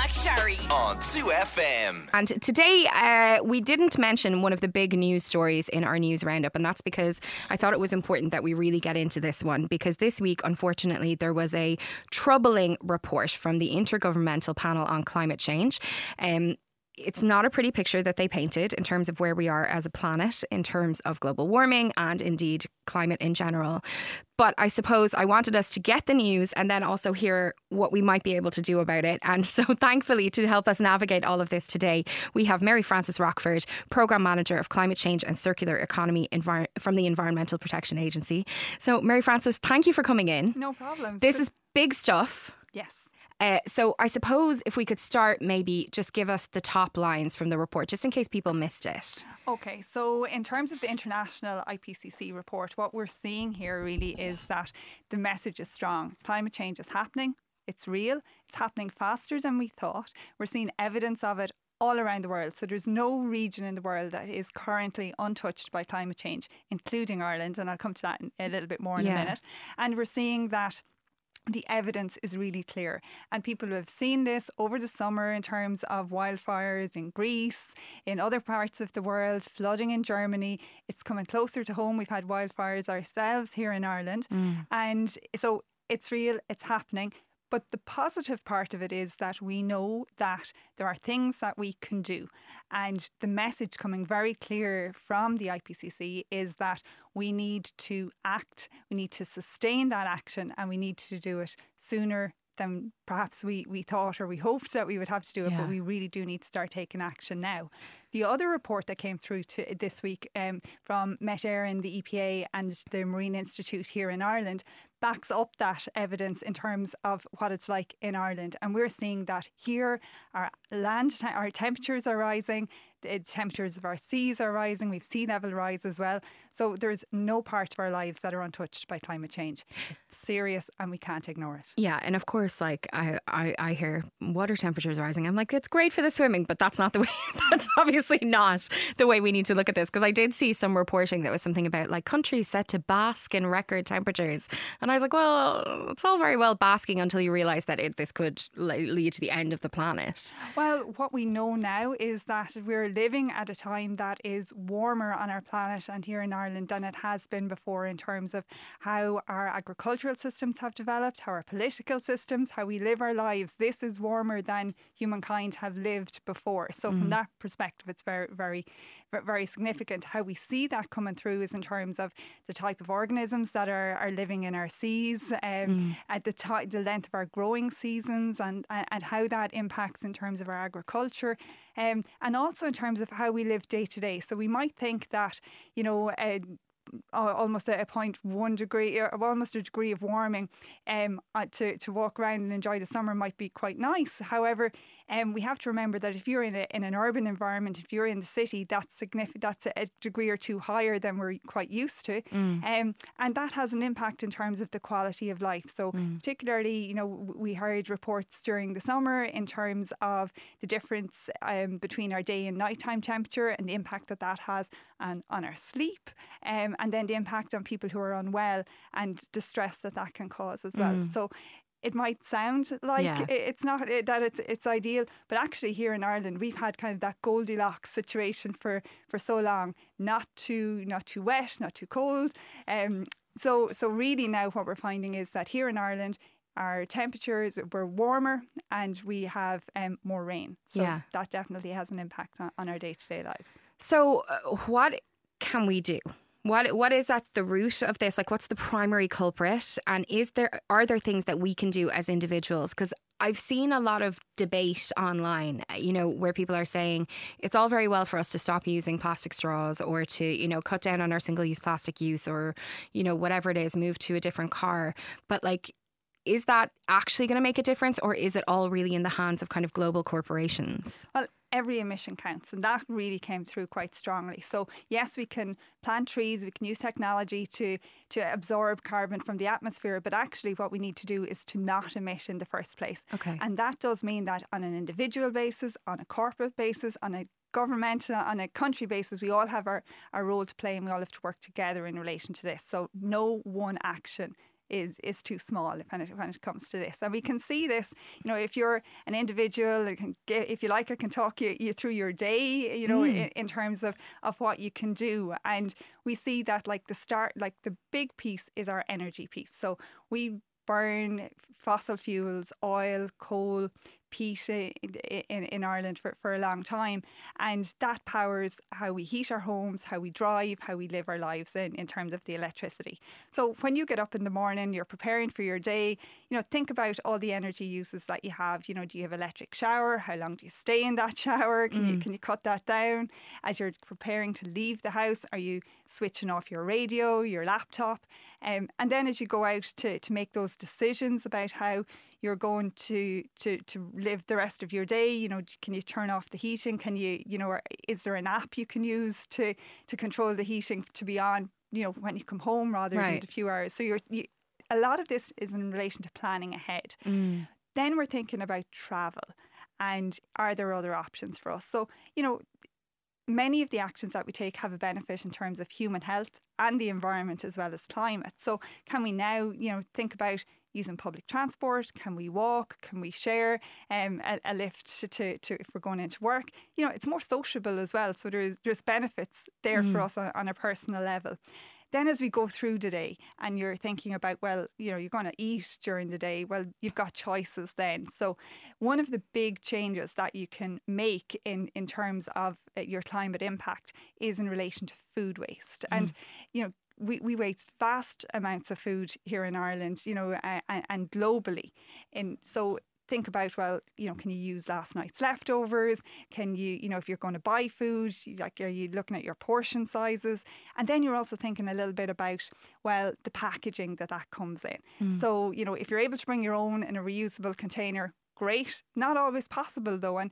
McSharry on 2FM. And today, uh, we didn't mention one of the big news stories in our news roundup, and that's because I thought it was important that we really get into this one. Because this week, unfortunately, there was a troubling report from the Intergovernmental Panel on Climate Change. Um, it's not a pretty picture that they painted in terms of where we are as a planet, in terms of global warming and indeed climate in general. But I suppose I wanted us to get the news and then also hear what we might be able to do about it. And so, thankfully, to help us navigate all of this today, we have Mary Frances Rochford, Programme Manager of Climate Change and Circular Economy Envir- from the Environmental Protection Agency. So, Mary Frances, thank you for coming in. No problem. This is big stuff. Uh, so I suppose if we could start, maybe just give us the top lines from the report, just in case people missed it. Okay, so in terms of the international IPCC report, what we're seeing here really is that the message is strong. Climate change is happening. It's real. It's happening faster than we thought. We're seeing evidence of it all around the world. So there's no region in the world that is currently untouched by climate change, including Ireland. And I'll come to that in a little bit more in Yeah. a minute. And we're seeing that the evidence is really clear. And people have seen this over the summer in terms of wildfires in Greece, in other parts of the world, flooding in Germany. It's coming closer to home. We've had wildfires ourselves here in Ireland. Mm. And so it's real, it's happening. But the positive part of it is that we know that there are things that we can do. And the message coming very clear from the IPCC is that we need to act, we need to sustain that action, and we need to do it sooner than perhaps we, we thought or we hoped that we would have to do it, Yeah. but we really do need to start taking action now. The other report that came through to this week um, from Met Éireann, the EPA, and the Marine Institute here in Ireland backs up that evidence in terms of what it's like in Ireland. And we're seeing that here our land, our temperatures are rising, the temperatures of our seas are rising, we've sea level rise as well. So there's no part of our lives that are untouched by climate change. It's serious and we can't ignore it. Yeah, and of course, like I, I, I hear water temperatures rising. I'm like, it's great for the swimming, but that's not the way. That's obviously not the way we need to look at this. Because I did see some reporting that was something about like countries set to bask in record temperatures, and I was like, well, it's all very well basking until you realise that it, this could lead to the end of the planet. Well, what we know now is that we're living at a time that is warmer on our planet and here in Ireland than it has been before in terms of how our agricultural systems have developed, how our political systems, how we live our lives. This is warmer than humankind have lived before. So from that perspective, it's very, very, very significant. How we see that coming through is in terms of the type of organisms that are, are living in our seas, um, at the ti the length of our growing seasons, and, and and how that impacts in terms of our agriculture, um, and also in terms of how we live day to day. So we might think that you know. Uh, almost a, a point one degree, or almost a degree of warming, um, uh, to to walk around and enjoy the summer might be quite nice. However, um, we have to remember that if you're in a, in an urban environment, if you're in the city, that's significant. That's a, a degree or two higher than we're quite used to, um, and that has an impact in terms of the quality of life. So, particularly, you know, we heard reports during the summer in terms of the difference um, between our day and nighttime temperature and the impact that that has on, on our sleep, um, and then the impact on people who are unwell and the stress that that can cause as well. So it might sound like Yeah. it's not i- that it's it's ideal, but actually here in Ireland we've had kind of that Goldilocks situation for for so long. Not too not too wet, not too cold. Um, so so really now what we're finding is that here in Ireland. Our temperatures were warmer and we have um, more rain. So Yeah. that definitely has an impact on, on our day to day lives. So, uh, what can we do? What what is at the root of this? Like, what's the primary culprit? And is there are there things that we can do as individuals? Because I've seen a lot of debate online, you know, where people are saying it's all very well for us to stop using plastic straws or to, you know, cut down on our single use plastic use or, you know, whatever it is, move to a different car. But like, is that actually going to make a difference or is it all really in the hands of kind of global corporations? Well, every emission counts, and that really came through quite strongly. So, yes, we can plant trees, we can use technology to, to absorb carbon from the atmosphere, but actually, what we need to do is to not emit in the first place. Okay. And that does mean that on an individual basis, on a corporate basis, on a governmental, on a country basis, we all have our, our role to play and we all have to work together in relation to this. So, no one action is is too small when it, when it comes to this. And we can see this, you know, if you're an individual, if you like, I can talk you, you through your day, you know, mm. in, in terms of, of what you can do. And we see that like the start, like the big piece is our energy piece. So we burn fossil fuels, oil, coal, peat in, in Ireland for, for a long time. And that powers how we heat our homes, how we drive, how we live our lives in, in terms of the electricity. So when you get up in the morning, you're preparing for your day, you know, think about all the energy uses that you have. You know, do you have electric shower? How long do you stay in that shower? Can mm. you can you cut that down? As you're preparing to leave the house, are you switching off your radio, your laptop? Um, and then as you go out to, to make those decisions about how you're going to, to to live the rest of your day, you know, can you turn off the heating? Can you, you know, is there an app you can use to to control the heating to be on, you know, when you come home rather right. than a few hours? So you're you, a lot of this is in relation to planning ahead. Mm. Then we're thinking about travel and are there other options for us? So, you know, many of the actions that we take have a benefit in terms of human health and the environment as well as climate. So, can we now, you know, think about using public transport? Can we walk? Can we share um, a, a lift to, to, to, if we're going into work? You know, it's more sociable as well. So there's there's benefits there mm. for us on, on a personal level. Then, as we go through the day and you're thinking about, well, you know, you're going to eat during the day, well, you've got choices then. So, one of the big changes that you can make in, in terms of uh, your climate impact is in relation to food waste. Mm. And, you know, we, we waste vast amounts of food here in Ireland, you know, uh, and globally. And so think about well you know can you use last night's leftovers? Can you you know if you're going to buy food like are you looking at your portion sizes? And then you're also thinking a little bit about well the packaging that that comes in. Mm. so you know if you're able to bring your own in a reusable container great. Not always possible though. And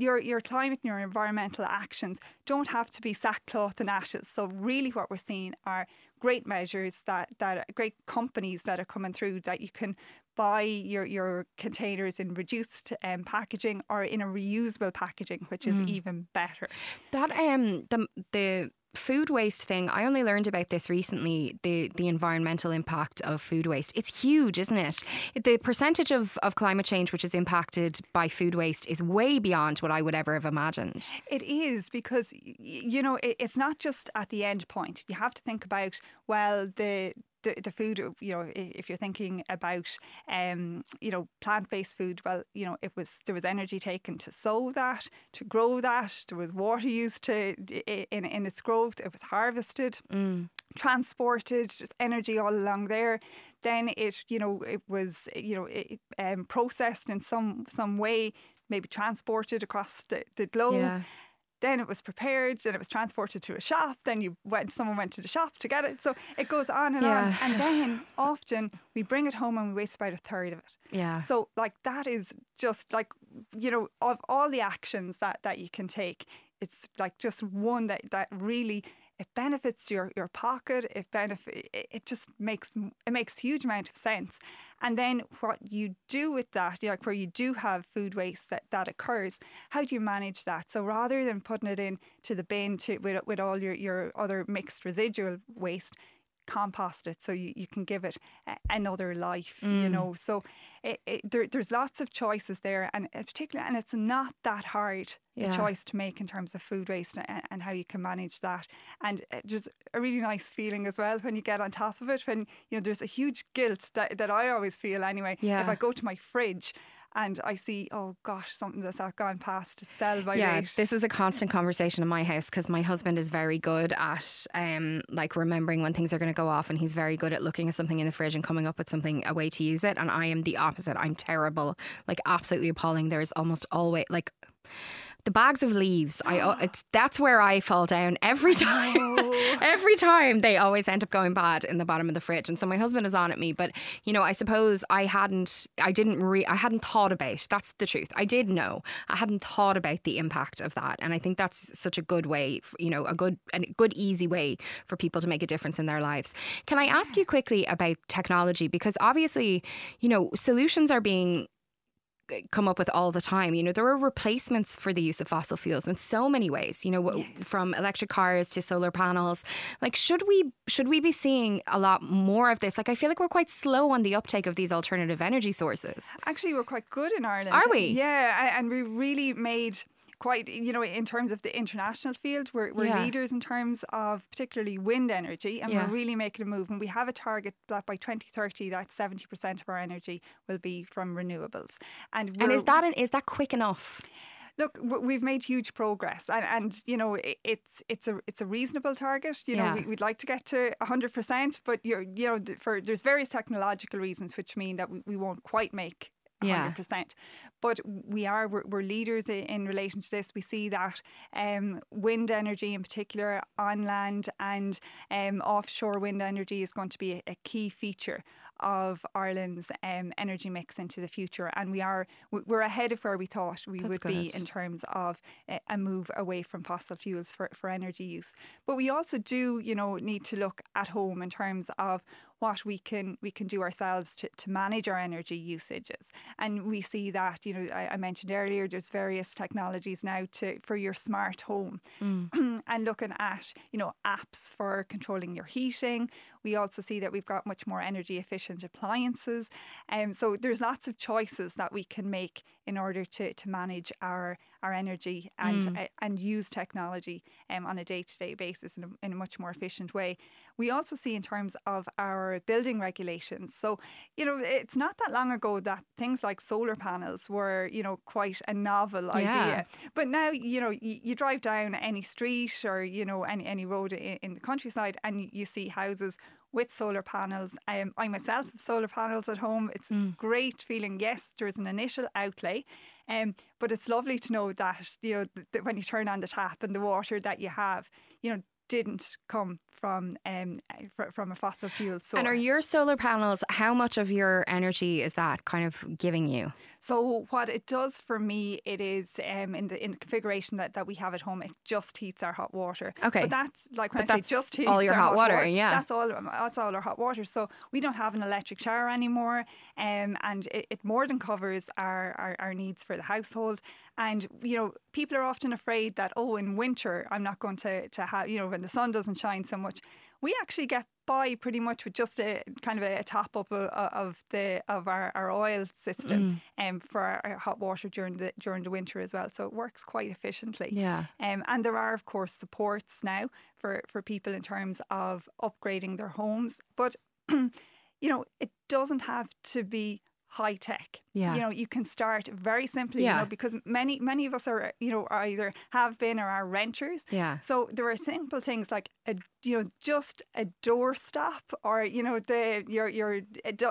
your your climate and your environmental actions don't have to be sackcloth and ashes. So really, what we're seeing are great measures that that great companies that are coming through that you can buy your your containers in reduced um, packaging or in a reusable packaging, which is mm. even better. That um the the food waste thing, I only learned about this recently the, the environmental impact of food waste. It's huge, isn't it? The percentage of, of climate change which is impacted by food waste is way beyond what I would ever have imagined. It is because, you know, it's not just at the end point. You have to think about, well, the, the, the food, you know, if you're thinking about, um, you know, plant-based food, well, you know, it was there was energy taken to sow that, to grow that. There was water used to in in its growth. It was harvested, mm. transported, just energy all along there. Then it, you know, it was, you know, it, um, processed in some some way, maybe transported across the, the globe. Yeah then it was prepared, then it was transported to a shop, then you went someone went to the shop to get it. So it goes on and yeah. on. And then often we bring it home and we waste about a third of it. Yeah. So like that is just like you know, of all the actions that that you can take, it's like just one that that really it benefits your your pocket it benefit it just makes it makes huge amount of sense. And then what you do with that like where you do have food waste that that occurs how do you manage that? So rather than putting it in to the bin to with, with all your your other mixed residual waste compost it so you, you can give it another life mm. you know so it, it, there, there's lots of choices there and particularly and it's not that hard yeah. a choice to make in terms of food waste and, and how you can manage that and there's a really nice feeling as well when you get on top of it when you know there's a huge guilt that, that I always feel anyway yeah. if I go to my fridge and I see, oh gosh, something that's gone past its sell by yeah, date. this is a constant conversation in my house because my husband is very good at um, like remembering when things are going to go off, and he's very good at looking at something in the fridge and coming up with something a way to use it. And I am the opposite. I'm terrible, like absolutely appalling. There's almost always like the bags of leaves. I it's that's where I fall down every time. every time they always end up going bad in the bottom of the fridge, and so my husband is on at me. But you know, I suppose I hadn't, I didn't, re- I hadn't thought about. That's the truth. I did know. I hadn't thought about the impact of that, and I think that's such a good way, for, you know, a good, a good easy way for people to make a difference in their lives. Can I ask you quickly about technology because obviously, you know, solutions are being come up with all the time. You know, there are replacements for the use of fossil fuels in so many ways. You know, yes. from electric cars to solar panels. Like, should we should we be seeing a lot more of this? Like, I feel like we're quite slow on the uptake of these alternative energy sources. Actually, we're quite good in Ireland. Are we? Yeah, and we really made quite, you know, in terms of the international field, we're, we're yeah. leaders in terms of particularly wind energy, and yeah. we're really making a move. And we have a target that by 2030, that 70% of our energy will be from renewables. And, and is that an, is that quick enough? look, we've made huge progress, and, and you know it's it's a it's a reasonable target. You know, yeah. we, would like to get to hundred percent, but you're you know for there's various technological reasons which mean that we, we won't quite make 100%. Yeah. But we are, we're, we're leaders in, in, relation to this. We see that um, wind energy in particular on land and um, offshore wind energy is going to be a, a key feature of Ireland's um, energy mix into the future, and we are we're ahead of where we thought we That's would good. be in terms of a move away from fossil fuels for, for energy use. But we also do, you know, need to look at home in terms of what we can we can do ourselves to, to manage our energy usages. And we see that, you know, I, I mentioned earlier, there's various technologies now to for your smart home mm. and looking at, you know, apps for controlling your heating. We also see that we've got much more energy efficient appliances. And um, so there's lots of choices that we can make in order to, to manage our, our energy and mm. uh, and use technology um, on a day to day basis in a, in a much more efficient way. We also see in terms of our building regulations. So, you know, it's not that long ago that things like solar panels were, you know, quite a novel yeah. idea. But now, you know, you, you, drive down any street or, you know, any, any road in, in the countryside and you see houses with solar panels. Um, I myself have solar panels at home. It's mm. great feeling. Yes, there's an initial outlay, um, but it's lovely to know that you know that when you turn on the tap and the water that you have, you know, didn't come from um, from a fossil fuel source. And are your solar panels? How much of your energy is that kind of giving you? So what it does for me, it is um, in the in the configuration that, that we have at home. It just heats our hot water. Okay, but that's like when but I say just heats all your hot, hot water, water, Yeah, that's all. That's all our hot water. So we don't have an electric shower anymore, um, and it, it more than covers our, our our needs for the household. And you know, people are often afraid that oh, in winter I'm not going to to have you know when the sun doesn't shine so much. We actually get by pretty much with just a kind of a, top up of, of, the of our, our oil system mm. um, for our, our, hot water during the during the winter as well. So it works quite efficiently. Yeah. Um, and there are of course supports now for for people in terms of upgrading their homes, but you know it doesn't have to be high tech. Yeah. You know, you can start very simply, yeah. you know, because many many of us are, you know, either have been or are renters. Yeah. So there are simple things like a you know just a door stop or you know the your your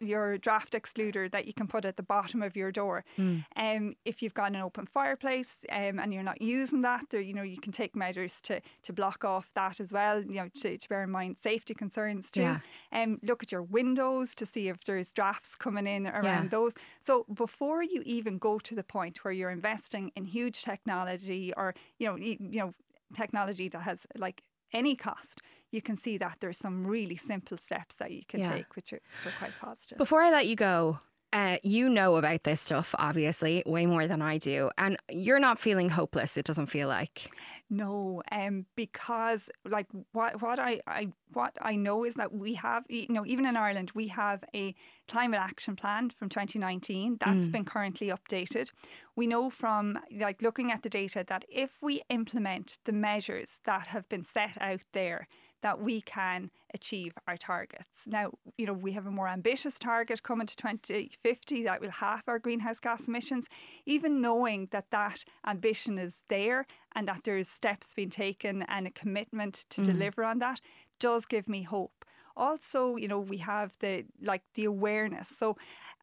your draft excluder that you can put at the bottom of your door. Mm. Um if you've got an open fireplace um, and you're not using that, there you know you can take measures to to block off that as well, you know, to, to bear in mind safety concerns too. Yeah. And um, look at your windows to see if there's drafts coming in around yeah. those. So before you even go to the point where you're investing in huge technology or you know you, you know technology that has like any cost, you can see that there's some really simple steps that you can yeah. take, which are, which are quite positive. Before I let you go, uh, you know about this stuff, obviously, way more than I do. And you're not feeling hopeless, it doesn't feel like. No, um, because like what what I, I what I know is that we have you know even in Ireland we have a climate action plan from 2019 that's mm. been currently updated. We know from like looking at the data that if we implement the measures that have been set out there, that we can achieve our targets. Now, you know, we have a more ambitious target coming to 2050 that will halve our greenhouse gas emissions. Even knowing that that ambition is there and that there's steps being taken and a commitment to mm. deliver on that does give me hope. Also, you know, we have the like the awareness. So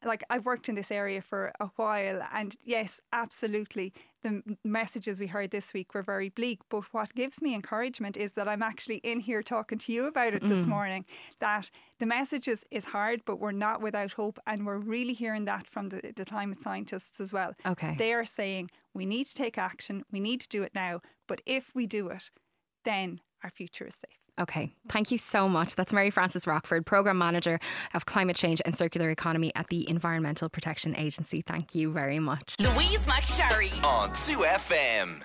like I've worked in this area for a while, and yes, absolutely, the messages we heard this week were very bleak. But what gives me encouragement is that I'm actually in here talking to you about it mm. this morning. That the messages is hard, but we're not without hope, and we're really hearing that from the, the climate scientists as well. Okay, they are saying we need to take action, we need to do it now. But if we do it, then our future is safe. Okay, thank you so much. That's Mary Frances Rochford, Programme Manager of Climate Change and Circular Economy at the Environmental Protection Agency. Thank you very much. Louise McSharry on 2FM.